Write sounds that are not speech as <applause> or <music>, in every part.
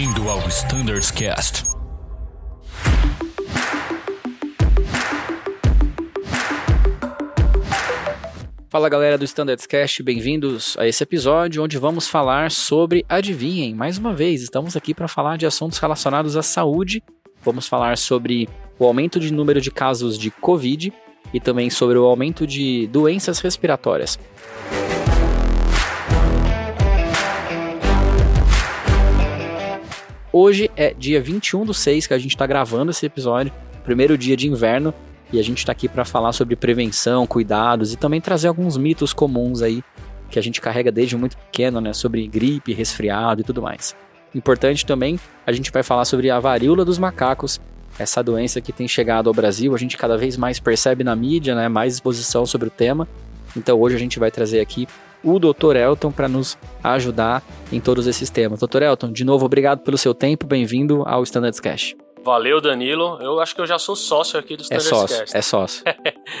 Bem-vindo ao Standards Cast. Fala galera do Standards Cast, bem-vindos a esse episódio onde vamos falar sobre, adivinhem, mais uma vez, estamos aqui para falar de assuntos relacionados à saúde. Vamos falar sobre o aumento de número de casos de Covid e também sobre o aumento de doenças respiratórias. Hoje é dia 21 do 6 que a gente está gravando esse episódio, primeiro dia de inverno, e a gente está aqui para falar sobre prevenção, cuidados e também trazer alguns mitos comuns aí que a gente carrega desde muito pequeno, né, sobre gripe, resfriado e tudo mais. Importante também, a gente vai falar sobre a varíola dos macacos, essa doença que tem chegado ao Brasil, a gente cada vez mais percebe na mídia, né, mais exposição sobre o tema. Então hoje a gente vai trazer aqui o Dr. Elton para nos ajudar em todos esses temas. Dr. Elton, de novo, obrigado pelo seu tempo, bem-vindo ao Standards Cash. Valeu, Danilo. Eu acho que eu já sou sócio aqui do é Standards É sócio, Cast. é sócio.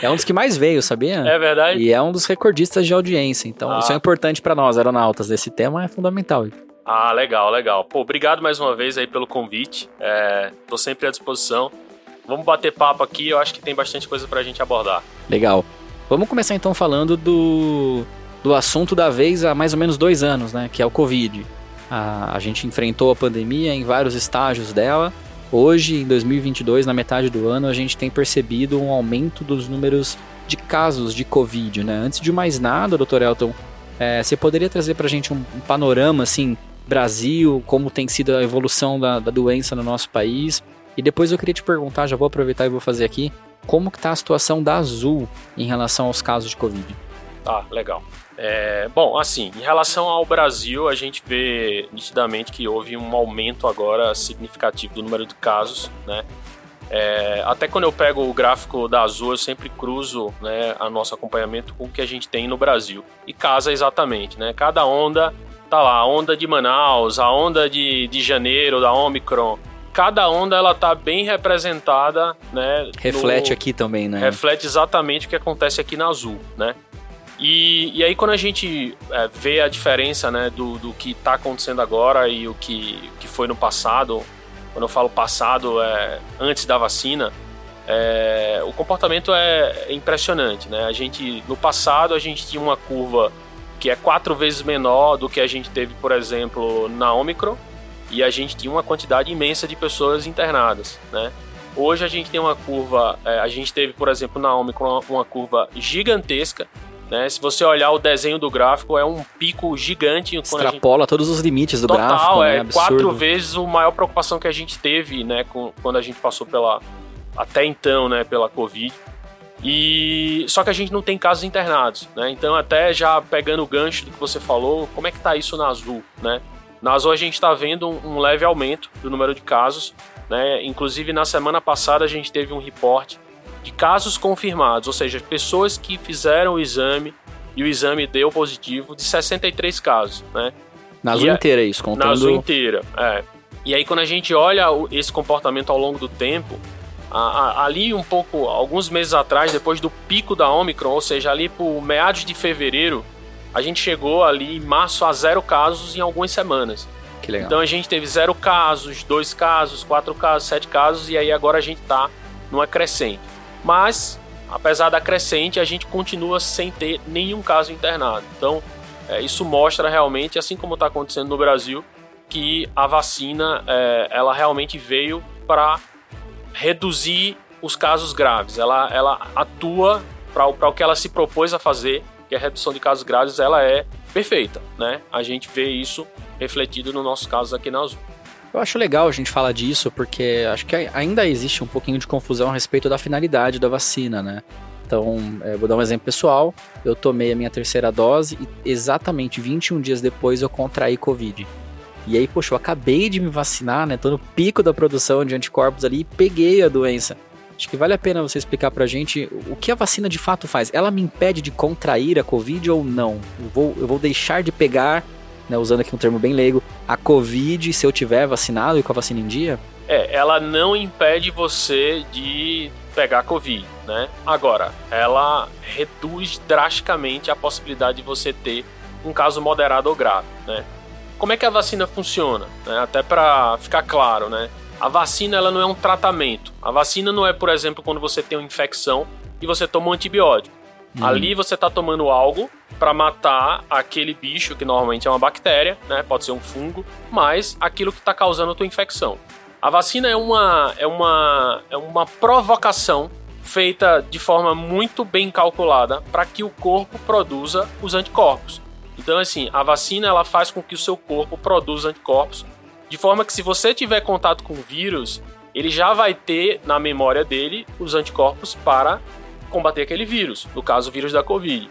é um dos que mais veio, sabia? É verdade? E é um dos recordistas de audiência. Então, Ah. isso é importante para nós, aeronautas. Esse tema é fundamental. Ah, legal, legal. Pô, obrigado mais uma vez aí pelo convite. É, tô sempre à disposição. Vamos bater papo aqui, eu acho que tem bastante coisa pra gente abordar. Legal. Vamos começar então falando do, do assunto da vez há mais ou menos dois anos, né? Que é o Covid. A, a gente enfrentou a pandemia em vários estágios dela. Hoje, em 2022, na metade do ano, a gente tem percebido um aumento dos números de casos de Covid, né? Antes de mais nada, Dr. Elton, é, você poderia trazer pra gente um, um panorama, assim, Brasil, como tem sido a evolução da, da doença no nosso país? E depois eu queria te perguntar, já vou aproveitar e vou fazer aqui, como que tá a situação da Azul em relação aos casos de Covid? Tá, legal. É, bom, assim, em relação ao Brasil, a gente vê nitidamente que houve um aumento agora significativo do número de casos, né? É, até quando eu pego o gráfico da Azul, eu sempre cruzo né, a nosso acompanhamento com o que a gente tem no Brasil. E casa exatamente, né? Cada onda tá lá, a onda de Manaus, a onda de, de janeiro, da Omicron. Cada onda ela tá bem representada, né? Reflete no- aqui também, né? reflete exatamente o que acontece aqui na Azul, né? E, e aí quando a gente é, vê a diferença né, do, do que está acontecendo agora e o que, que foi no passado, quando eu falo passado, é antes da vacina, é, o comportamento é impressionante, né? A gente, no passado, a gente tinha uma curva que é quatro vezes menor do que a gente teve, por exemplo, na Omicron, e a gente tinha uma quantidade imensa de pessoas internadas, né? Hoje a gente tem uma curva, é, a gente teve, por exemplo, na Omicron uma curva gigantesca, né? Se você olhar o desenho do gráfico, é um pico gigante. quando a gente- Extrapola todos os limites do Total, gráfico, né? é Absurdo. quatro vezes a maior preocupação que a gente teve, né, com, quando a gente passou pela até então, né, pela Covid. E só que a gente não tem casos internados, né? Então até já pegando o gancho do que você falou, como é que tá isso na Azul, né? Na Azul a gente está vendo um, um leve aumento do número de casos, né? Inclusive na semana passada a gente teve um reporte de casos confirmados, ou seja, pessoas que fizeram o exame e o exame deu positivo de 63 casos, né? Na Azul inteira isso, contando... Na azul inteira, é. E aí quando a gente olha esse comportamento ao longo do tempo, a- a- ali um pouco, alguns meses atrás, depois do pico da Omicron, ou seja, ali por meados de fevereiro, a gente chegou ali em março a zero casos em algumas semanas. Que legal. Então a gente teve zero casos, dois casos, quatro casos, sete casos, e aí agora a gente tá numa crescente. Mas, apesar da crescente, a gente continua sem ter nenhum caso internado. Então, é, isso mostra realmente, assim como está acontecendo no Brasil, que a vacina é, ela realmente veio para reduzir os casos graves. Ela, ela atua para o que ela se propôs a fazer, que é a redução de casos graves, ela é perfeita, né? A gente vê isso refletido nos nossos casos aqui na Azul. Eu acho legal a gente falar disso, porque acho que ainda existe um pouquinho de confusão a respeito da finalidade da vacina, né? Então, é, vou dar um exemplo pessoal. Eu tomei a minha terceira dose e exatamente 21 dias depois eu contraí Covid. E aí, poxa, eu acabei de me vacinar, né? Tô no pico da produção de anticorpos ali e peguei a doença. Acho que vale a pena você explicar pra gente o que a vacina de fato faz. Ela me impede de contrair a Covid ou não? Eu vou, eu vou deixar de pegar, né, usando aqui um termo bem leigo, a Covid se eu tiver vacinado e com a vacina em dia? É, ela não impede você de pegar Covid, né? Agora, ela reduz drasticamente a possibilidade de você ter um caso moderado ou grave, né? como é que a vacina funciona? Né? Até para ficar claro, né? A vacina ela não é um tratamento. A vacina não é, por exemplo, quando você tem uma infecção e você toma um antibiótico. Uhum. Ali você está tomando algo para matar aquele bicho que normalmente é uma bactéria, né? Pode ser um fungo, mas aquilo que está causando a tua infecção. A vacina é uma é uma é uma provocação feita de forma muito bem calculada para que o corpo produza os anticorpos. Então assim, a vacina ela faz com que o seu corpo produza anticorpos de forma que se você tiver contato com o vírus, ele já vai ter na memória dele os anticorpos para combater aquele vírus, no caso o vírus da Covid.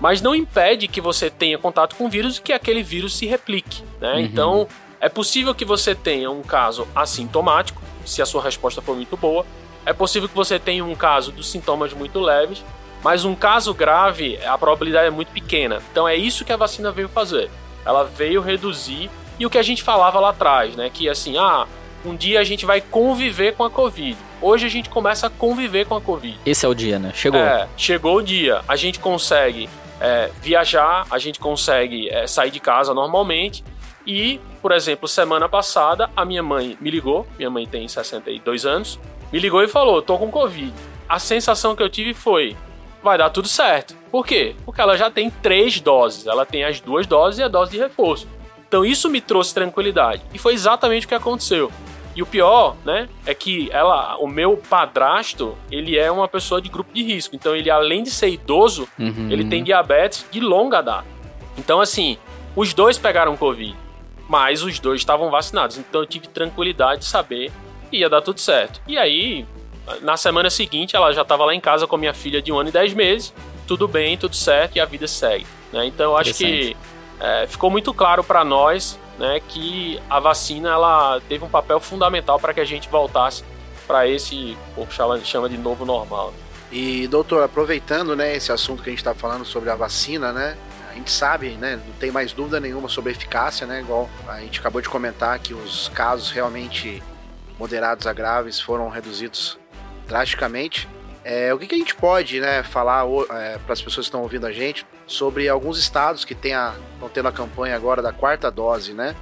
Mas não impede que você tenha contato com o vírus e que aquele vírus se replique. Né? Uhum. Então, é possível que você tenha um caso assintomático, se a sua resposta for muito boa. É possível que você tenha um caso dos sintomas muito leves, mas um caso grave, a probabilidade é muito pequena. Então é isso que a vacina veio fazer. Ela veio reduzir e o que a gente falava lá atrás, né? Que assim, ah, um dia a gente vai conviver com a Covid. Hoje a gente começa a conviver com a Covid. Esse é o dia, né? Chegou. É, chegou o dia. A gente consegue é, viajar, a gente consegue é, sair de casa normalmente. E, por exemplo, semana passada, a minha mãe me ligou, minha mãe tem 62 anos, me ligou e falou: tô com Covid. A sensação que eu tive foi: vai dar tudo certo. Por quê? Porque ela já tem três doses. Ela tem as duas doses e a dose de reforço. Então isso me trouxe tranquilidade. E foi exatamente o que aconteceu. E o pior, né, é que ela, o meu padrasto, ele é uma pessoa de grupo de risco. Então ele, além de ser idoso, uhum. ele tem diabetes de longa data. Então, assim, os dois pegaram Covid, mas os dois estavam vacinados. Então eu tive tranquilidade de saber que ia dar tudo certo. E aí, na semana seguinte, ela já estava lá em casa com minha filha de um ano e dez meses. Tudo bem, tudo certo e a vida segue. Né? Então eu acho que é, ficou muito claro para nós né, que a vacina ela teve um papel fundamental para que a gente voltasse para esse, o chama, chama de novo normal. E doutor, aproveitando né, esse assunto que a gente está falando sobre a vacina, né, a gente sabe, né, não tem mais dúvida nenhuma sobre a eficácia, né, igual a gente acabou de comentar que os casos realmente moderados a graves foram reduzidos drasticamente. É, o que, que, a gente pode né, falar é, para as pessoas que estão ouvindo a gente sobre alguns estados que estão tendo a campanha agora da quarta dose, né?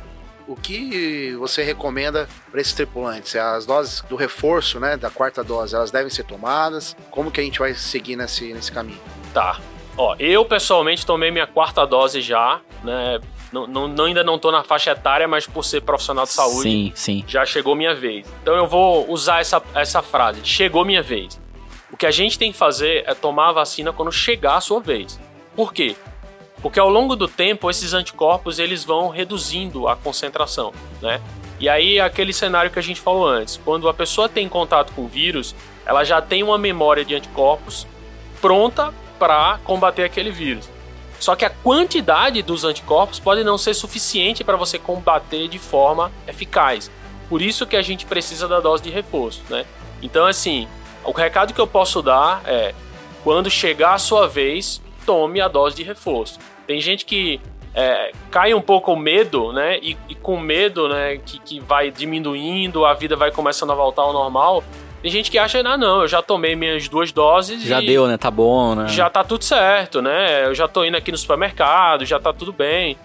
O que você recomenda para esses tripulantes? As doses do reforço, né, da quarta dose, elas devem ser tomadas? Como que a gente vai seguir nesse, nesse caminho? Tá. Ó, eu pessoalmente tomei minha quarta dose já, né? Não, não, não, ainda não tô na faixa etária, mas por ser profissional de saúde, sim, sim. já chegou minha vez. Então eu vou usar essa, essa frase: chegou minha vez. O que a gente tem que fazer é tomar a vacina quando chegar a sua vez. Por quê? Porque ao longo do tempo esses anticorpos eles vão reduzindo a concentração, né? E aí aquele cenário que a gente falou antes, quando a pessoa tem contato com o vírus, ela já tem uma memória de anticorpos pronta para combater aquele vírus. Só que a quantidade dos anticorpos pode não ser suficiente para você combater de forma eficaz. Por isso que a gente precisa da dose de reforço, né? Então assim, o recado que eu posso dar é: quando chegar a sua vez, tome a dose de reforço. Tem gente que é, cai um pouco o medo, né? E, e, com medo, né, que, que vai diminuindo, a vida vai começando a voltar ao normal. Tem gente que acha, ah, não, eu já tomei minhas duas doses. Já deu, né? Tá bom, né? Já tá tudo certo, né? Eu já tô indo aqui no supermercado, já tá tudo bem.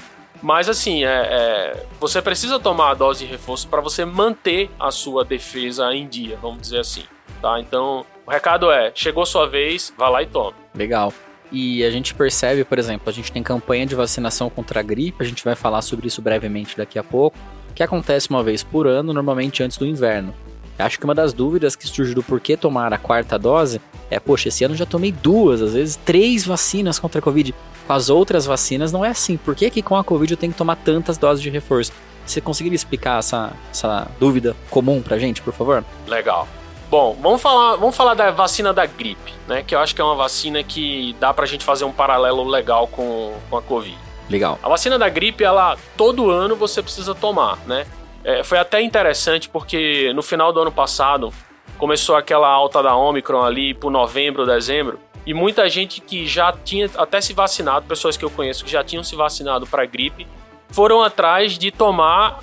Mas assim, é, é você precisa tomar a dose de reforço para você manter a sua defesa em dia, vamos dizer assim tá? Então, o recado é, chegou sua vez, vá lá e tome. Legal. E a gente percebe, por exemplo, a gente tem campanha de vacinação contra a gripe, a gente vai falar sobre isso brevemente daqui a pouco, que acontece uma vez por ano, normalmente antes do inverno. Acho que uma das dúvidas que surge do porquê tomar a quarta dose é, poxa, esse ano já tomei duas, às vezes três vacinas contra a Covid. Com as outras vacinas não é assim. Por que, que com a Covid eu tenho que tomar tantas doses de reforço? Você conseguiria explicar essa, essa dúvida comum pra gente, por favor? Legal. Bom, vamos falar, vamos falar da vacina da gripe, né? Que eu acho que é uma vacina que dá pra gente fazer um paralelo legal com, com a Covid. Legal. A vacina da gripe, ela todo ano você precisa tomar, né? É, foi até interessante porque no final do ano passado começou aquela alta da Omicron ali por novembro, dezembro, e muita gente que já tinha até se vacinado, pessoas que eu conheço que já tinham se vacinado para gripe, foram atrás de tomar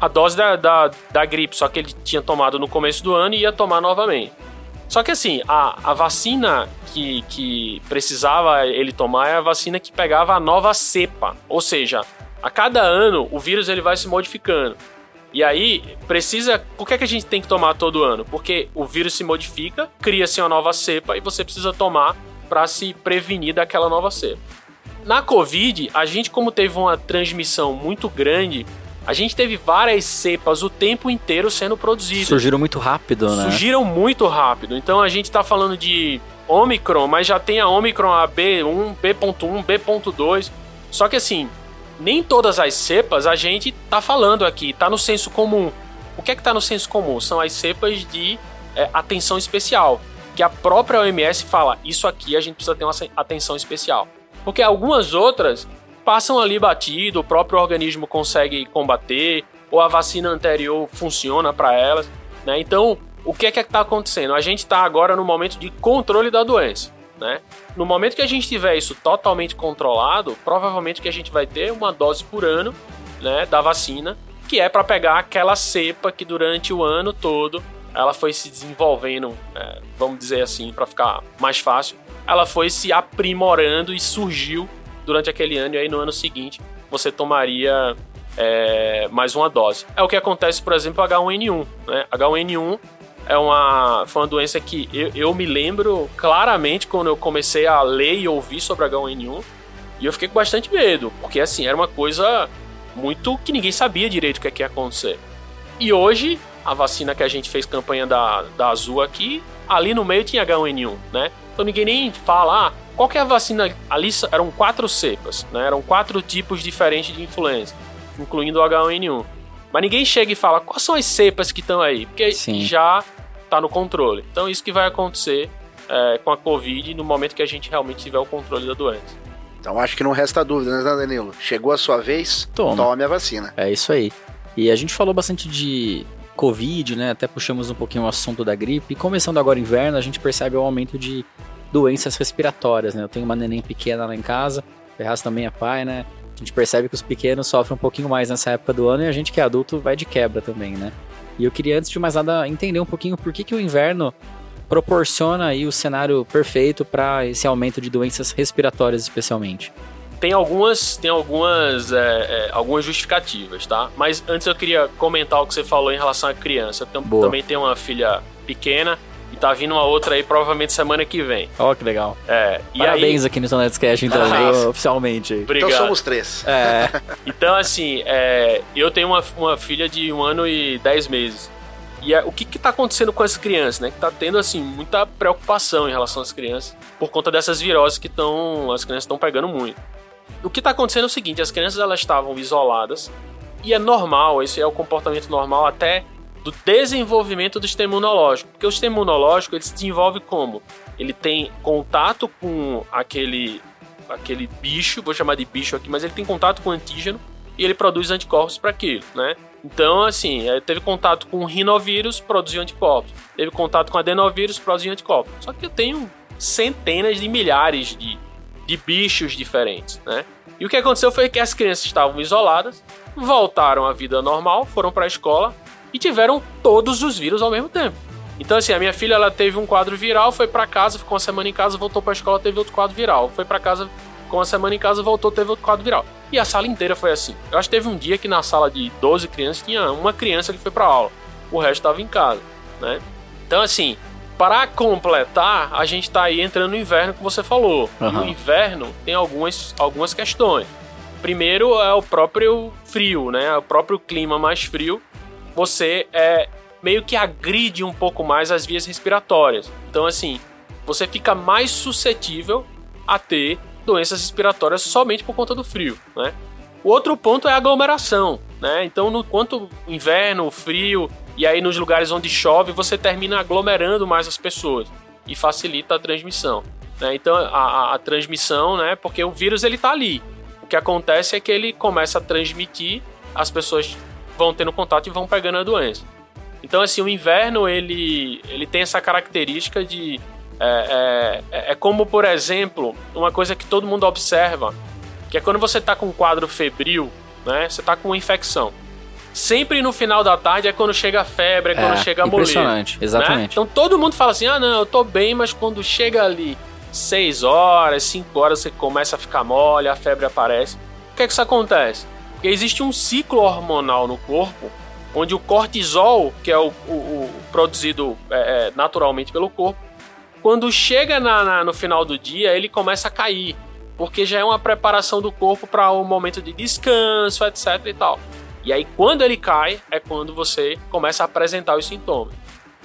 a dose da, da, da gripe, só que ele tinha tomado no começo do ano e ia tomar novamente. Só que assim, a, a vacina que, que precisava ele tomar é a vacina que pegava a nova cepa. Ou seja, A cada ano, o vírus ele vai se modificando. E aí, precisa. Por que, que a gente tem que tomar todo ano? Porque o vírus se modifica, cria-se uma nova cepa e você precisa tomar para se prevenir daquela nova cepa. Na Covid, a gente, como teve uma transmissão muito grande, a gente teve várias cepas o tempo inteiro sendo produzidas. Surgiram muito rápido, né? Surgiram muito rápido. Então a gente tá falando de Omicron, mas já tem a Omicron a B1, B.1, B.2. Só que assim, nem todas as cepas a gente tá falando aqui, tá no senso comum. O que é que tá no senso comum? São as cepas de é, atenção especial. Que a própria OMS fala, isso aqui a gente precisa ter uma atenção especial. Porque algumas outras passam ali batido, o próprio organismo consegue combater, ou a vacina anterior funciona para elas. Né? Então, o que é que está acontecendo? A gente está agora no momento de controle da doença. Né? No momento que a gente tiver isso totalmente controlado, provavelmente que a gente vai ter uma dose por ano né, da vacina, que é para pegar aquela cepa que durante o ano todo ela foi se desenvolvendo, é, vamos dizer assim, para ficar mais fácil, ela foi se aprimorando e surgiu durante aquele ano, e aí no ano seguinte você tomaria é, mais uma dose. É o que acontece, por exemplo, H1N1. Né? H1N1 é uma, foi uma doença que eu, eu me lembro claramente quando eu comecei a ler e ouvir sobre H1N1, e eu fiquei com bastante medo, porque assim, era uma coisa muito que ninguém sabia direito o que, é que ia acontecer. E hoje, a vacina que a gente fez campanha da, da Azul aqui, ali no meio tinha H1N1, né? Então ninguém nem fala, ah, qual que é a vacina? Ali eram quatro cepas, né? Eram quatro tipos diferentes de influenza, incluindo o H1N1. Mas ninguém chega e fala quais são as cepas que estão aí, porque Sim. já está no controle. Então isso que vai acontecer é, com a Covid no momento que a gente realmente tiver o controle da doença. Então acho que não resta dúvida, né, Danilo? Chegou a sua vez, Toma. tome a vacina. É isso aí. E a gente falou bastante de Covid, né? Até puxamos um pouquinho o assunto da gripe. Começando agora o inverno, a gente percebe o aumento de doenças respiratórias, né? Eu tenho uma neném pequena lá em casa, o Ferraz também é pai, né? A gente percebe que os pequenos sofrem um pouquinho mais nessa época do ano e a gente que é adulto vai de quebra também, né? E eu queria, antes de mais nada, entender um pouquinho por que, que o inverno proporciona aí o cenário perfeito para esse aumento de doenças respiratórias, especialmente. Tem algumas, tem algumas, é, é, algumas justificativas, tá? Mas antes eu queria comentar o que você falou em relação à criança. Eu também tenho uma filha pequena e tá vindo uma outra aí provavelmente semana que vem. Ó, oh, que legal. É. E Parabéns aí... aqui no Sonets Cash, então, <laughs> ah, oficialmente. Obrigado. Então somos três. É. <laughs> então, assim, é, eu tenho uma, uma filha de um ano e dez meses. E é, o que que tá acontecendo com as crianças, né? Que tá tendo, assim, muita preocupação em relação às crianças por conta dessas viroses que estão... As crianças estão pegando muito. O que tá acontecendo é o seguinte, as crianças, elas estavam isoladas e é normal, esse é o comportamento normal até do desenvolvimento do sistema imunológico. Porque o sistema imunológico ele se desenvolve como? Ele tem contato com aquele, aquele bicho, vou chamar de bicho aqui, mas ele tem contato com antígeno e ele produz anticorpos para aquilo, né? Então, assim, é, teve contato com o rinovírus, produziu anticorpos. Teve contato com adenovírus, produziu anticorpos. Só que eu tenho centenas de milhares de, de bichos diferentes, né? E o que aconteceu foi que as crianças estavam isoladas, voltaram à vida normal, foram para a escola, e tiveram todos os vírus ao mesmo tempo. Então, assim, a minha filha ela teve um quadro viral, foi para casa, ficou uma semana em casa, voltou para a escola, teve outro quadro viral. Foi para casa, ficou uma semana em casa, voltou, teve outro quadro viral. E a sala inteira foi assim. Eu acho que teve um dia que na sala de 12 crianças tinha uma criança que foi para aula, o resto estava em casa, né? Então, assim, para completar, a gente está aí entrando no inverno que você falou. Uhum. No inverno tem algumas, algumas questões. Primeiro é o próprio frio, né? O próprio clima mais frio você é meio que agride um pouco mais as vias respiratórias. Então, assim, você fica mais suscetível a ter doenças respiratórias somente por conta do frio, né? O outro ponto é a aglomeração, né? Então, no quanto inverno, frio e aí nos lugares onde chove, você termina aglomerando mais as pessoas e facilita a transmissão. Né? Então, a, a, a transmissão, né? Porque o vírus ele tá ali. O que acontece é que ele começa a transmitir, as pessoas vão tendo contato e vão pegando a doença. Então, assim, o inverno ele, ele tem essa característica de. É, é, é como, por exemplo, uma coisa que todo mundo observa, que é quando você está com um quadro febril, né? Você está com uma infecção. Sempre no final da tarde é quando chega a febre, é quando é, chega a moleira. Impressionante, né? exatamente. Né? Então todo mundo fala assim: ah, não, eu tô bem, mas quando chega ali 6 horas, 5 horas, você começa a ficar mole, a febre aparece. O que é que isso acontece? Porque existe um ciclo hormonal no corpo onde o cortisol, que é o, o, o produzido é, é, naturalmente pelo corpo, quando chega na, na, no final do dia, ele começa a cair, porque já é uma preparação do corpo para o um momento de descanso, etc e tal. E aí, quando ele cai, é quando você começa a apresentar os sintomas.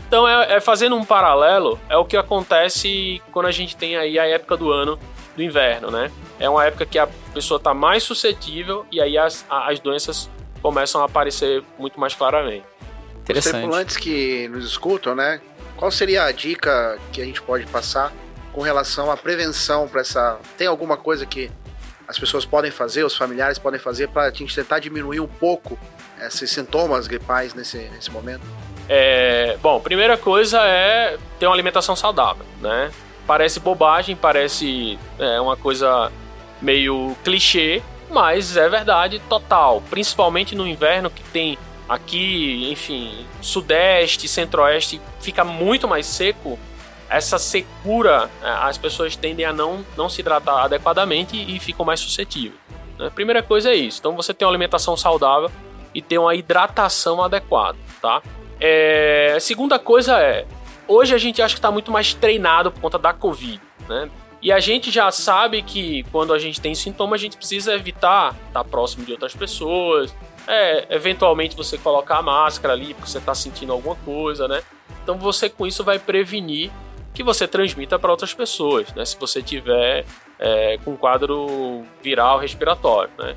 Então, é, é, fazendo um paralelo, é o que acontece quando a gente tem aí a época do ano do inverno, né? É uma época que a pessoa está mais suscetível e aí as, as doenças começam a aparecer muito mais claramente. Os tripulantes que nos escutam, né? Qual seria a dica que a gente pode passar com relação à prevenção para essa. Tem alguma coisa que as pessoas podem fazer, os familiares podem fazer para a gente tentar diminuir um pouco esses sintomas gripais nesse, nesse momento? É, bom, primeira coisa é ter uma alimentação saudável, né? Parece bobagem, parece é, uma coisa meio clichê, mas é verdade total. Principalmente no inverno que tem aqui, enfim, sudeste, centro-oeste fica muito mais seco. Essa secura, é, as pessoas tendem a não, não se hidratar adequadamente e ficam mais suscetíveis. Né? primeira coisa é isso. Então você tem uma alimentação saudável e tem uma hidratação adequada, tá? É, a segunda coisa é, hoje a gente acha que está muito mais treinado por conta da Covid, né? E a gente já sabe que quando a gente tem sintomas, a gente precisa evitar estar tá próximo de outras pessoas. É, eventualmente você colocar a máscara ali porque você está sentindo alguma coisa, né? Então você com isso vai prevenir que você transmita para outras pessoas, né? Se você tiver é, com quadro viral respiratório, né?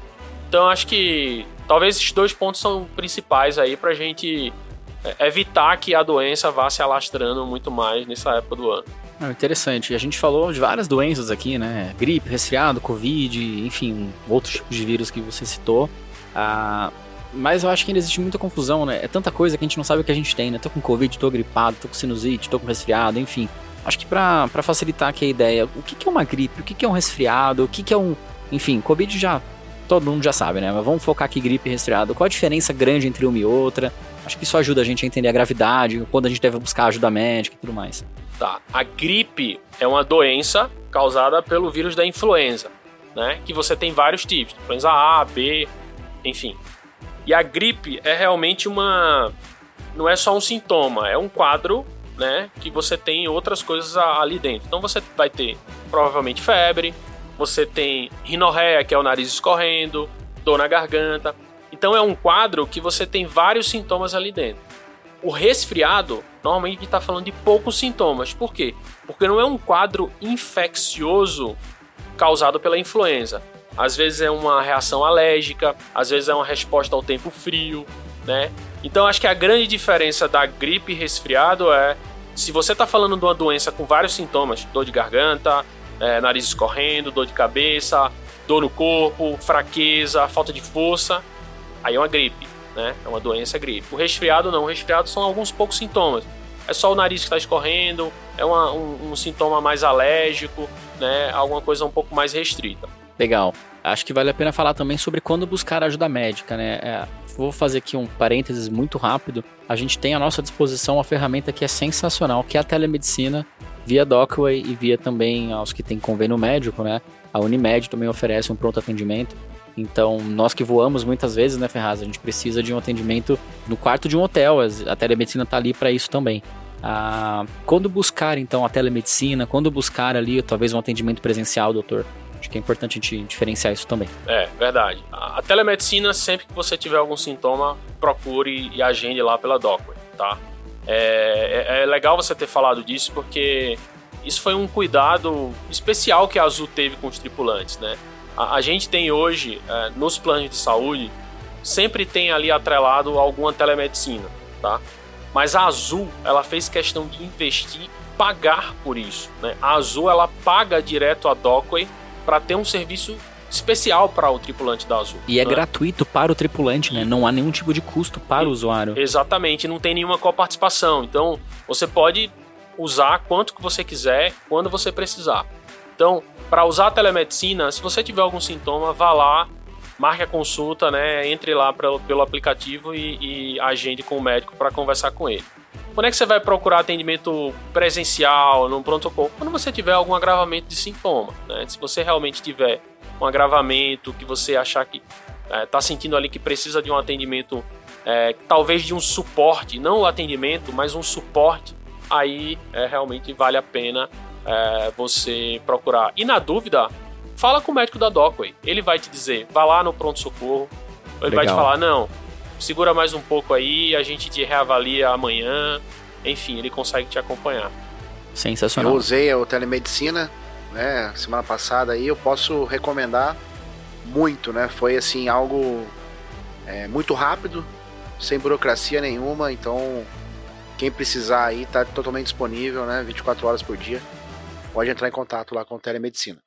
Então acho que talvez esses dois pontos são principais aí para a gente é, evitar que a doença vá se alastrando muito mais nessa época do ano. Ah, interessante. A gente falou de várias doenças aqui, né? Gripe, resfriado, Covid, enfim, outros tipos de vírus que você citou. Ah, mas eu acho que ainda existe muita confusão, né? É tanta coisa que a gente não sabe o que a gente tem, né? Tô com Covid, tô gripado, tô com sinusite, tô com resfriado, enfim. Acho que para facilitar aqui a ideia, o que, que é uma gripe, o que, que é um resfriado, o que, que é um. Enfim, Covid já. Todo mundo já sabe, né? Mas vamos focar aqui gripe e resfriado. Qual a diferença grande entre uma e outra? Acho que isso ajuda a gente a entender a gravidade, quando a gente deve buscar ajuda médica e tudo mais. Tá. A gripe é uma doença causada pelo vírus da influenza, né? Que você tem vários tipos, influenza A, B, enfim. E a gripe é realmente uma não é só um sintoma, é um quadro, né, que você tem outras coisas ali dentro. Então você vai ter provavelmente febre, você tem rinorreia, que é o nariz escorrendo, dor na garganta. Então é um quadro que você tem vários sintomas ali dentro. O resfriado, normalmente está falando de poucos sintomas. Por quê? Porque não é um quadro infeccioso causado pela influenza. Às vezes é uma reação alérgica, às vezes é uma resposta ao tempo frio, né? Então acho que a grande diferença da gripe e resfriado é se você está falando de uma doença com vários sintomas, dor de garganta, é, nariz escorrendo, dor de cabeça, dor no corpo, fraqueza, falta de força, aí é uma gripe né? É uma doença gripe. O resfriado não, o resfriado são alguns poucos sintomas. É só o nariz que está escorrendo, é uma, um, um, sintoma mais alérgico, né? Alguma coisa um pouco mais restrita. Legal. Acho que vale a pena falar também sobre quando buscar ajuda médica, né? É, vou fazer aqui um parênteses muito rápido. A gente tem à nossa disposição uma ferramenta que é sensacional, que é a telemedicina via Docway e via também aos que têm convênio médico, né? A Unimed também oferece um pronto atendimento. Então, nós que voamos muitas vezes, né, Ferraz, a gente precisa de um atendimento no quarto de um hotel. A telemedicina está ali para isso também. Ah, quando buscar, então, a telemedicina, quando buscar ali, talvez um atendimento presencial, doutor? Acho que é importante a gente diferenciar isso também. É, verdade. A telemedicina, sempre que você tiver algum sintoma, procure e agende lá pela Docway, tá? É, é, é legal você ter falado disso porque isso foi um cuidado especial que a Azul teve com os tripulantes, né? A, a gente tem hoje, é, nos planos de saúde, sempre tem ali atrelado alguma telemedicina, tá? Mas a Azul, ela fez questão de investir, pagar por isso, né? A Azul, ela paga direto a Dockway para ter um serviço especial para o tripulante da Azul. E é né? gratuito para o tripulante, né? Não há nenhum tipo de custo para o usuário. Exatamente, não tem nenhuma coparticipação. Então, você pode usar quanto que você quiser, quando você precisar. Então, para usar a telemedicina, se você tiver algum sintoma, vá lá, marque a consulta, né? Entre lá pelo, pelo aplicativo e, e agende com o médico para conversar com ele. Quando é que você vai procurar atendimento presencial, no pronto-socorro? Quando você tiver algum agravamento de sintoma, né? Se você realmente tiver um agravamento que você achar que é, tá sentindo ali que precisa de um atendimento, é, talvez de um suporte, não o atendimento, mas um suporte, aí é, realmente vale a pena é, você procurar. E na dúvida, fala com o médico da Docway. Ele vai te dizer, vá lá no pronto-socorro. Ele Legal. vai te falar, não, segura mais um pouco aí, a gente te reavalia amanhã. Enfim, ele consegue te acompanhar. Sensacional. Eu usei a telemedicina, né, semana passada aí, eu posso recomendar muito, né? Foi assim, algo é, muito rápido, sem burocracia nenhuma, então quem precisar aí tá totalmente disponível, né? 24 horas por dia. Pode entrar em contato lá com a telemedicina.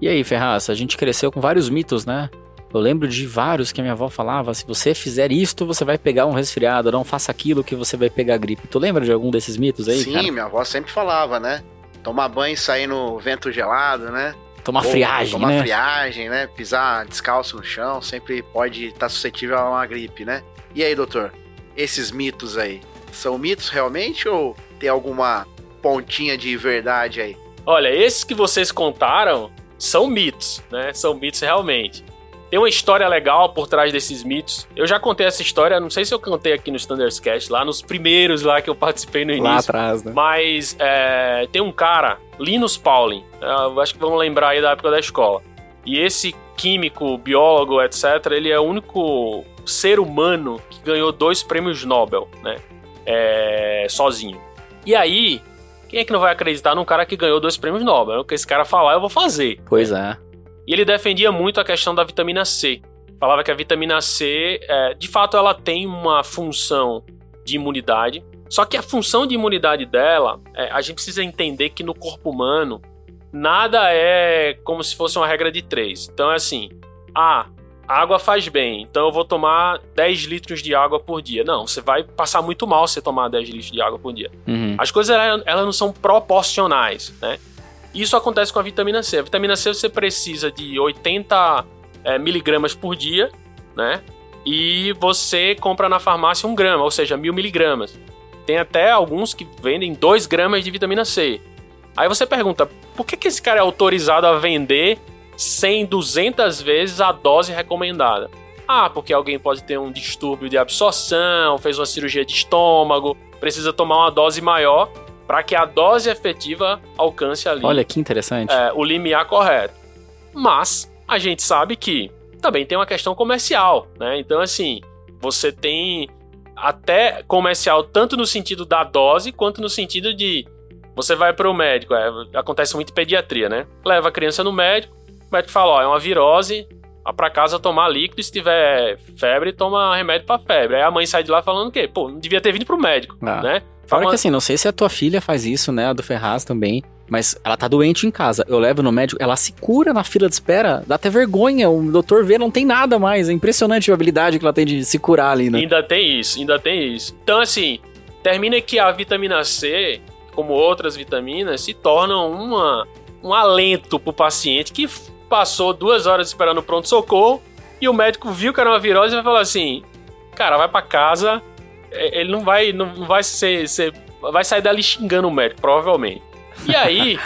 E aí, Ferraz, a gente cresceu com vários mitos, né? Eu lembro de vários que a minha avó falava: se você fizer isto, você vai pegar um resfriado, não faça aquilo que você vai pegar gripe. Tu lembra de algum desses mitos aí? Sim, cara? minha avó sempre falava, né? Tomar banho e sair no vento gelado, né? Tomar Ou, friagem, tomar né? Tomar friagem, né? Pisar descalço no chão sempre pode estar tá suscetível a uma gripe, né? E aí, doutor? Esses mitos aí, são mitos realmente ou tem alguma pontinha de verdade aí? Olha, esses que vocês contaram são mitos, né? São mitos realmente. Tem uma história legal por trás desses mitos. Eu já contei essa história, não sei se eu cantei aqui no Standards Cast, lá nos primeiros lá que eu participei no início. Lá atrás, né? Mas é, tem um cara, Linus Pauling, é, acho que vamos lembrar aí da época da escola. E esse químico, biólogo, etc., ele é o único ser humano que ganhou dois prêmios Nobel, né? É, sozinho. E aí, quem é que não vai acreditar num cara que ganhou dois prêmios Nobel? O que esse cara falar, eu vou fazer. Pois é. E ele defendia muito a questão da vitamina C. Falava que a vitamina C, é, de fato, ela tem uma função de imunidade. Só que a função de imunidade dela, é, a gente precisa entender que no corpo humano, nada é como se fosse uma regra de três. Então é assim: ah, água faz bem, então eu vou tomar 10 litros de água por dia. Não, você vai passar muito mal se tomar 10 litros de água por dia. Uhum. As coisas elas, não são proporcionais, né? Isso acontece com a vitamina C. A vitamina C você precisa de 80 é, miligramas por dia, né? E você compra na farmácia um grama, ou seja, mil miligramas. Tem até alguns que vendem 2 gramas de vitamina C. Aí você pergunta, por que, que esse cara é autorizado a vender 100, 200 vezes a dose recomendada. Ah, porque alguém pode ter um distúrbio de absorção, fez uma cirurgia de estômago, precisa tomar uma dose maior para que a dose efetiva alcance ali. Olha que interessante. É, o limiar correto. Mas a gente sabe que também tem uma questão comercial, né? Então, assim, você tem até comercial tanto no sentido da dose quanto no sentido de você vai para o médico. É, acontece muito em pediatria, né? Leva a criança no médico, o médico fala, ó, é uma virose, vá pra casa tomar líquido, se tiver febre, toma remédio pra febre. Aí a mãe sai de lá falando o quê? Pô, não devia ter vindo pro médico, ah. né? Fala uma... que assim, não sei se a tua filha faz isso, né, a do Ferraz também, mas ela tá doente em casa. Eu levo no médico, ela se cura na fila de espera, dá até vergonha. O doutor vê, não tem nada mais. É impressionante a habilidade que ela tem de se curar ali, né? Ainda tem isso, ainda tem isso. Então, assim, termina que a vitamina C, como outras vitaminas, se tornam uma, um alento pro paciente que passou duas horas esperando o pronto-socorro e o médico viu que era uma virose e falou assim: Cara, vai para casa. É, ele não vai, não vai ser, ser. Vai sair dali xingando o médico, provavelmente. E aí,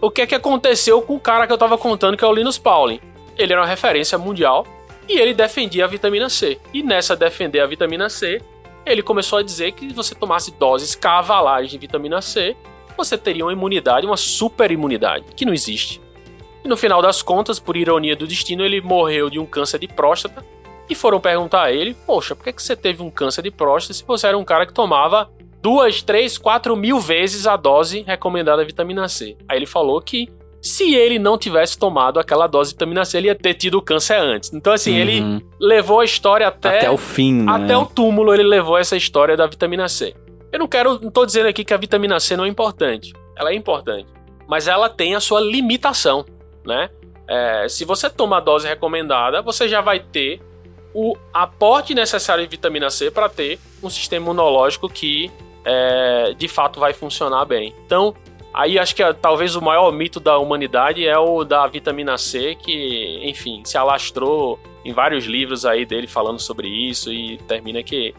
o que é que aconteceu com o cara que eu tava contando, que é o Linus Pauling? Ele era uma referência mundial e ele defendia a vitamina C. E nessa defender a vitamina C, ele começou a dizer que se você tomasse doses cavalares de vitamina C, você teria uma imunidade, uma super imunidade, que não existe. E no final das contas, por ironia do destino, ele morreu de um câncer de próstata. E foram perguntar a ele: Poxa, por que, que você teve um câncer de próstata se você era um cara que tomava duas, três, quatro mil vezes a dose recomendada de vitamina C? Aí ele falou que se ele não tivesse tomado aquela dose de vitamina C, ele ia ter tido câncer antes. Então, assim, uhum. ele levou a história até. Até o fim, né? Até o túmulo ele levou essa história da vitamina C. Eu não quero. Não tô dizendo aqui que a vitamina C não é importante. Ela é importante. Mas ela tem a sua limitação né? É, se você toma a dose recomendada, você já vai ter o aporte necessário de vitamina C para ter um sistema imunológico que é, de fato vai funcionar bem. Então, aí acho que talvez o maior mito da humanidade é o da vitamina C, que, enfim, se alastrou em vários livros aí dele falando sobre isso e termina que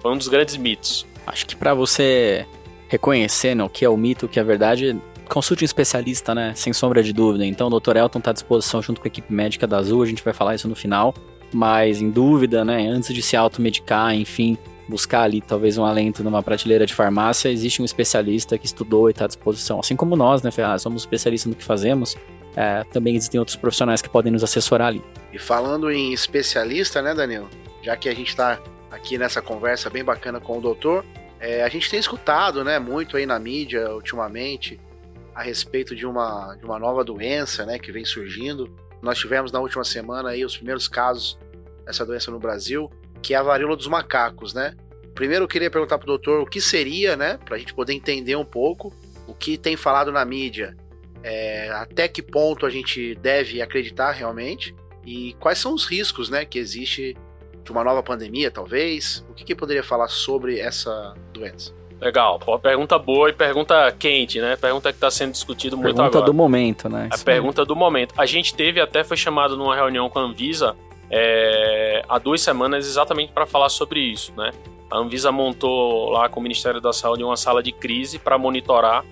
foi um dos grandes mitos. Acho que para você reconhecer né, o que é o mito, o que é a verdade, consulte um especialista, né? Sem sombra de dúvida. Então, o Dr. Elton está à disposição junto com a equipe médica da Azul, a gente vai falar isso no final. Mas, em dúvida, né? Antes de se automedicar, enfim, buscar ali talvez um alento numa prateleira de farmácia, existe um especialista que estudou e está à disposição. Assim como nós, né, Ferraz, somos especialistas no que fazemos, é, também existem outros profissionais que podem nos assessorar ali. E falando em especialista, né, Danilo? Já que a gente está aqui nessa conversa bem bacana com o doutor, é, a gente tem escutado, né, muito aí na mídia ultimamente a respeito de uma, de uma nova doença, né, que vem surgindo. Nós tivemos na última semana aí os primeiros casos dessa doença no Brasil, que é a varíola dos macacos, né? Primeiro eu queria perguntar pro doutor o que seria, né, pra gente poder entender um pouco o que tem falado na mídia, é, até que ponto a gente deve acreditar realmente e quais são os riscos, né, que existe de uma nova pandemia, talvez? O que, que poderia falar sobre essa doença? Legal, Pô, pergunta boa e pergunta quente, né? Pergunta que está sendo discutido muito pergunta agora. Pergunta do momento, né? A pergunta do momento. A gente teve até foi chamado numa reunião com a Anvisa é, há duas semanas exatamente para falar sobre isso, né? A Anvisa montou lá com o Ministério da Saúde uma sala de crise para monitorar.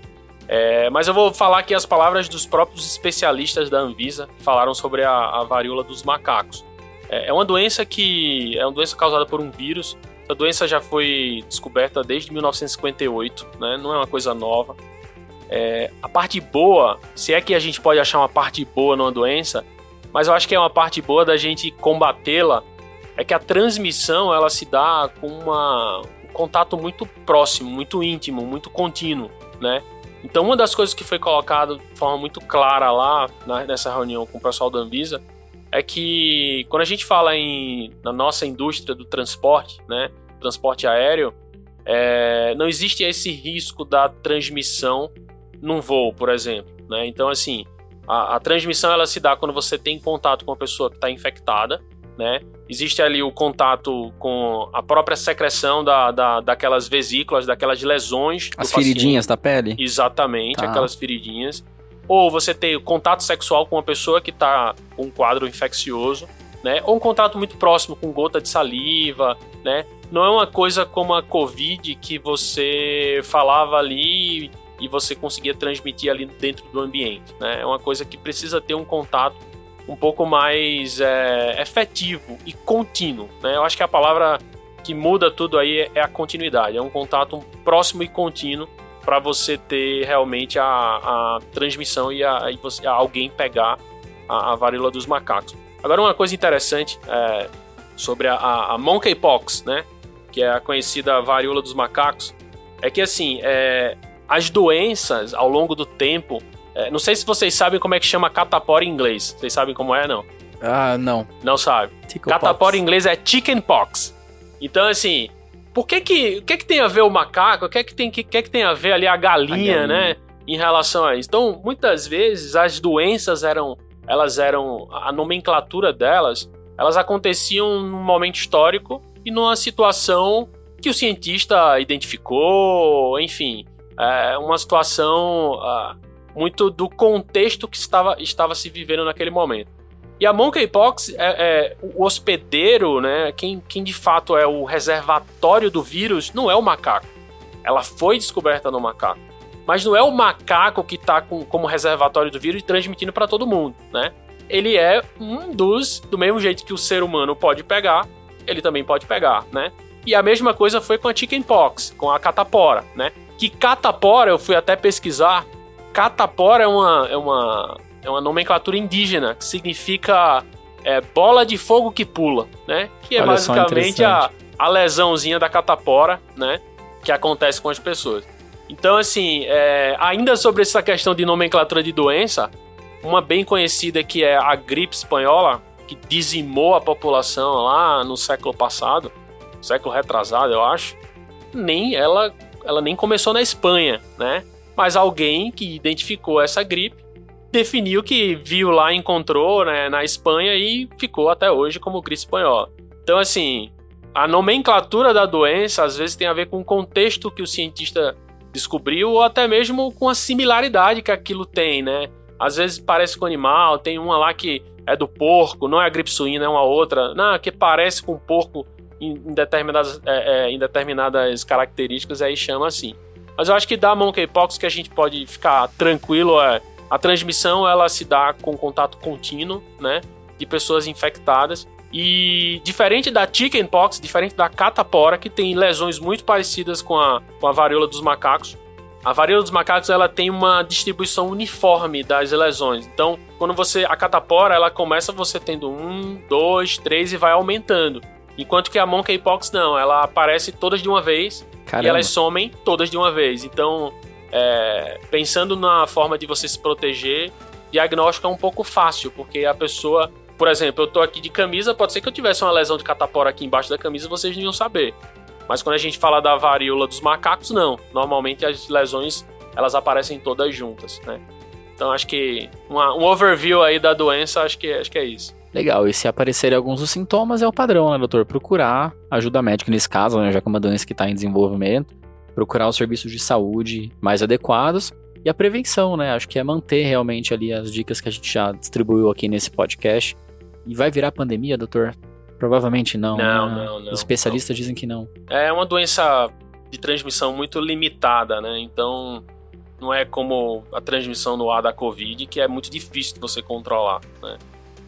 É, mas eu vou falar aqui as palavras dos próprios especialistas da Anvisa que falaram sobre a, a varíola dos macacos. É, é uma doença que é uma doença causada por um vírus. Essa doença já foi descoberta desde 1958, né? Não é uma coisa nova. É, a parte boa, se é que a gente pode achar uma parte boa numa doença, mas eu acho que é uma parte boa da gente combatê-la, é que a transmissão ela se dá com uma, um contato muito próximo, muito íntimo, muito contínuo, né? Então uma das coisas que foi colocado de forma muito clara lá na, nessa reunião com o pessoal da Anvisa é que quando a gente fala em, na nossa indústria do transporte, né, transporte aéreo, é, não existe esse risco da transmissão num voo, por exemplo. Né? Então, assim, a, a, transmissão ela se dá quando você tem contato com a pessoa que está infectada, né? Existe ali o contato com a própria secreção da, da, daquelas vesículas, daquelas lesões. As feridinhas da pele? Exatamente, tá. aquelas feridinhas. Ou você tem contato sexual com uma pessoa que está com um quadro infeccioso, né? Ou um contato muito próximo com gota de saliva, né? Não é uma coisa como a Covid que você falava ali e você conseguia transmitir ali dentro do ambiente. Né? É uma coisa que precisa ter um contato um pouco mais é, efetivo e contínuo. Né? Eu acho que a palavra que muda tudo aí é a continuidade, é um contato próximo e contínuo para você ter realmente a, a transmissão e, a, e você, a alguém pegar a, a, varíola dos macacos. Agora, uma coisa interessante é, sobre a, a, monkeypox, né, que é a conhecida varíola dos macacos, é que assim, é, as doenças ao longo do tempo. É, não sei se vocês sabem como é que chama catapora em inglês. Vocês sabem como é, não? Ah, não. Não sabe. Catapora em inglês é chickenpox. Então, assim, por que que, que que tem a ver o macaco? O que que tem, que, que, que tem a ver ali a galinha, a galinha, né? Em relação a isso. Então, muitas vezes as doenças eram, elas eram, a nomenclatura delas, elas aconteciam num momento histórico e numa situação que o cientista identificou, enfim é, uma situação uh, muito do contexto que estava, estava se vivendo naquele momento. E a monkeypox é, é o hospedeiro, né? Quem, quem de fato é o reservatório do vírus não é o macaco. Ela foi descoberta no macaco. Mas não é o macaco que está como reservatório do vírus e transmitindo para todo mundo, né? Ele é um dos, do mesmo jeito que o ser humano pode pegar, ele também pode pegar, né? E a mesma coisa foi com a chickenpox, com a catapora, né? Que catapora, eu fui até pesquisar, catapora é uma, é uma, é uma nomenclatura indígena, que significa é, bola de fogo que pula, né? Que é Olha basicamente a, a lesãozinha da catapora, né? Que acontece com as pessoas. Então, assim, é, ainda sobre essa questão de nomenclatura de doença, uma bem conhecida que é a gripe espanhola, que dizimou a população lá no século passado, século retrasado, eu acho, nem ela ela nem começou na Espanha, né? Mas alguém que identificou essa gripe definiu que viu lá, encontrou né, na Espanha e ficou até hoje como gripe espanhola. Então, assim, a nomenclatura da doença às vezes tem a ver com o contexto que o cientista descobriu ou até mesmo com a similaridade que aquilo tem, né? Às vezes parece com animal, tem uma lá que é do porco, não é a gripe suína, é uma outra, não, que parece com porco em, determinadas, é, é, em determinadas características aí chama assim. Mas eu acho que da monkeypox que a gente pode ficar tranquilo é a transmissão ela se dá com contato contínuo, né, de pessoas infectadas e diferente da chickenpox, diferente da catapora que tem lesões muito parecidas com a, com a varíola dos macacos, a varíola dos macacos ela tem uma distribuição uniforme das lesões. Então, quando você a catapora ela começa você tendo um, dois, três e vai aumentando. Enquanto que a monkeypox não, ela aparece todas de uma vez Caramba. e elas somem todas de uma vez. Então, é, pensando na forma de você se proteger, diagnóstico é um pouco fácil, porque a pessoa, por exemplo, eu tô aqui de camisa, pode ser que eu tivesse uma lesão de catapora aqui embaixo da camisa, vocês não iam saber. Mas quando a gente fala da varíola dos macacos, não. Normalmente as lesões elas aparecem todas juntas, né? Então acho que uma, um overview aí da doença, acho que, acho que é isso. Legal, e se aparecerem alguns dos sintomas, é o padrão, né, doutor? Procurar ajuda médica nesse caso, né, já que é uma doença que está em desenvolvimento, procurar os serviços de saúde mais adequados e a prevenção, né? Acho que é manter realmente ali as dicas que a gente já distribuiu aqui nesse podcast. E vai virar pandemia, doutor? Provavelmente não. Não, né? não, não. Os especialistas não. dizem que não. É uma doença de transmissão muito limitada, né? Então, não é como a transmissão no ar da Covid, que é muito difícil de você controlar, né?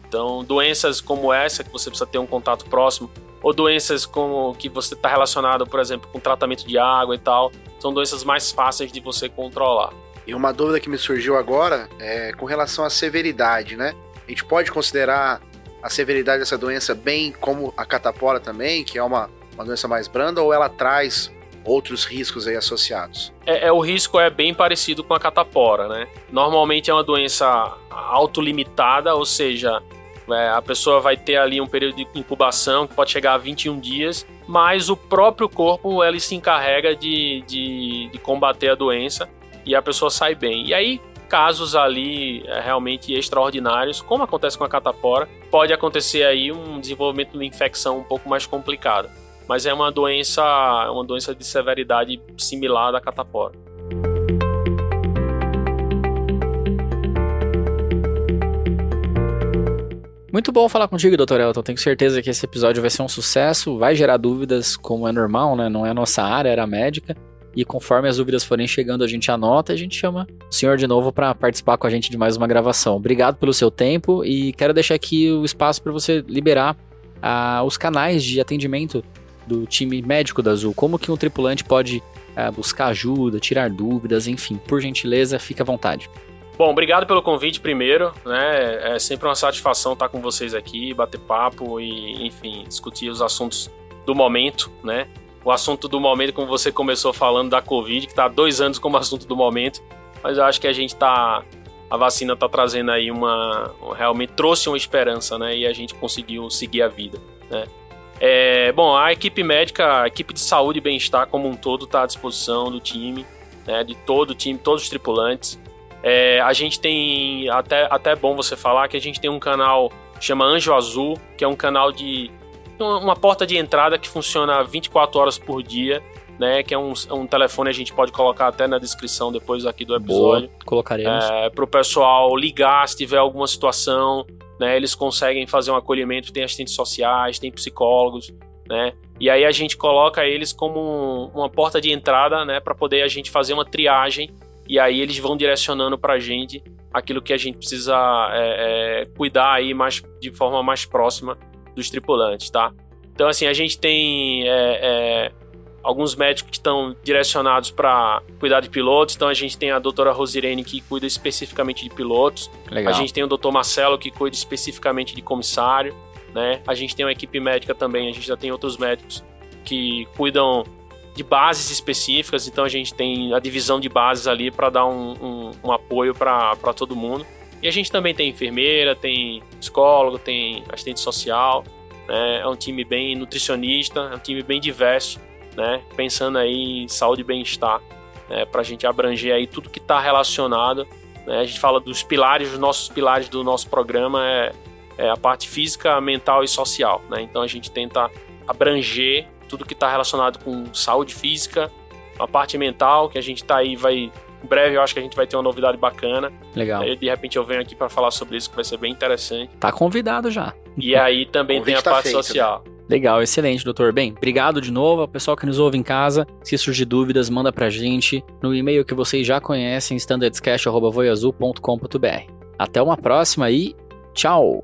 Então, doenças como essa, que você precisa ter um contato próximo, ou doenças como que você está relacionado, por exemplo, com tratamento de água e tal, são doenças mais fáceis de você controlar. E uma dúvida que me surgiu agora é com relação à severidade, né? A gente pode considerar a severidade dessa doença bem como a catapora também, que é uma, uma doença mais branda, ou ela traz outros riscos aí associados? É, é, o risco é bem parecido com a catapora, né? Normalmente é uma doença autolimitada, ou seja, é, a pessoa vai ter ali um período de incubação que pode chegar a 21 dias, mas o próprio corpo ele se encarrega de, de, de combater a doença e a pessoa sai bem. E aí, casos ali é, realmente extraordinários, como acontece com a catapora, pode acontecer aí um desenvolvimento de infecção um pouco mais complicada. Mas é uma doença, uma doença de severidade similar à da catapora. Muito bom falar contigo, Dr. Elton. Tenho certeza que esse episódio vai ser um sucesso, vai gerar dúvidas, como é normal, né? Não é a nossa área, era médica. E conforme as dúvidas forem chegando, a gente anota e a gente chama o senhor de novo para participar com a gente de mais uma gravação. Obrigado pelo seu tempo e quero deixar aqui o espaço para você liberar ah, os canais de atendimento do time médico da Azul. Como que um tripulante pode ah, buscar ajuda, tirar dúvidas, enfim. Por gentileza, fique à vontade. Bom, obrigado pelo convite primeiro, né? É sempre uma satisfação estar com vocês aqui, bater papo e, enfim, discutir os assuntos do momento, né? O assunto do momento, como você começou falando da Covid, que está há dois anos como assunto do momento, mas eu acho que a gente está a vacina está trazendo aí uma realmente trouxe uma esperança, né? E a gente conseguiu seguir a vida, né? É, bom, a equipe médica, a equipe de saúde e bem-estar como um todo está à disposição do time, né? De todo o time, todos os tripulantes. É, a gente tem, até, até é bom você falar, que a gente tem um canal chama Anjo Azul, que é um canal de. uma porta de entrada que funciona 24 horas por dia, né? Que é um, um telefone, a gente pode colocar até na descrição depois aqui do episódio. Boa, colocaremos. É, para o pessoal ligar se tiver alguma situação, né? Eles conseguem fazer um acolhimento, tem assistentes sociais, tem psicólogos, né? E aí a gente coloca eles como uma porta de entrada, né? Para poder a gente fazer uma triagem e aí eles vão direcionando para a gente aquilo que a gente precisa é, é, cuidar aí mais, de forma mais próxima dos tripulantes, tá? Então, assim, a gente tem é, é alguns médicos que estão direcionados para cuidar de pilotos. Então, a gente tem a doutora Rosirene, que cuida especificamente de pilotos. Legal. A gente tem o doutor Marcelo, que cuida especificamente de comissário. Né? A gente tem uma equipe médica também, a gente já tem outros médicos que cuidam de bases específicas, então a gente tem a divisão de bases ali para dar um, um, um apoio para todo mundo. E a gente também tem enfermeira, tem psicólogo, tem assistente social, né? é um time bem nutricionista, é um time bem diverso, né? pensando aí em saúde e bem-estar, né? para a gente abranger aí tudo que está relacionado. Né? A gente fala dos pilares, os nossos pilares do nosso programa é, é a parte física, mental e social. Né? Então a gente tenta abranger tudo que está relacionado com saúde física, a parte mental, que a gente está aí, vai. Em breve eu acho que a gente vai ter uma novidade bacana. Legal. Aí, de repente eu venho aqui para falar sobre isso, que vai ser bem interessante. Tá convidado já. E aí também tem a tá parte feito, social. Né? Legal, excelente, doutor. Bem, obrigado de novo ao pessoal que nos ouve em casa. Se surgir dúvidas, manda pra gente no e-mail que vocês já conhecem, standardscast.voiazul.com.br. Até uma próxima e tchau!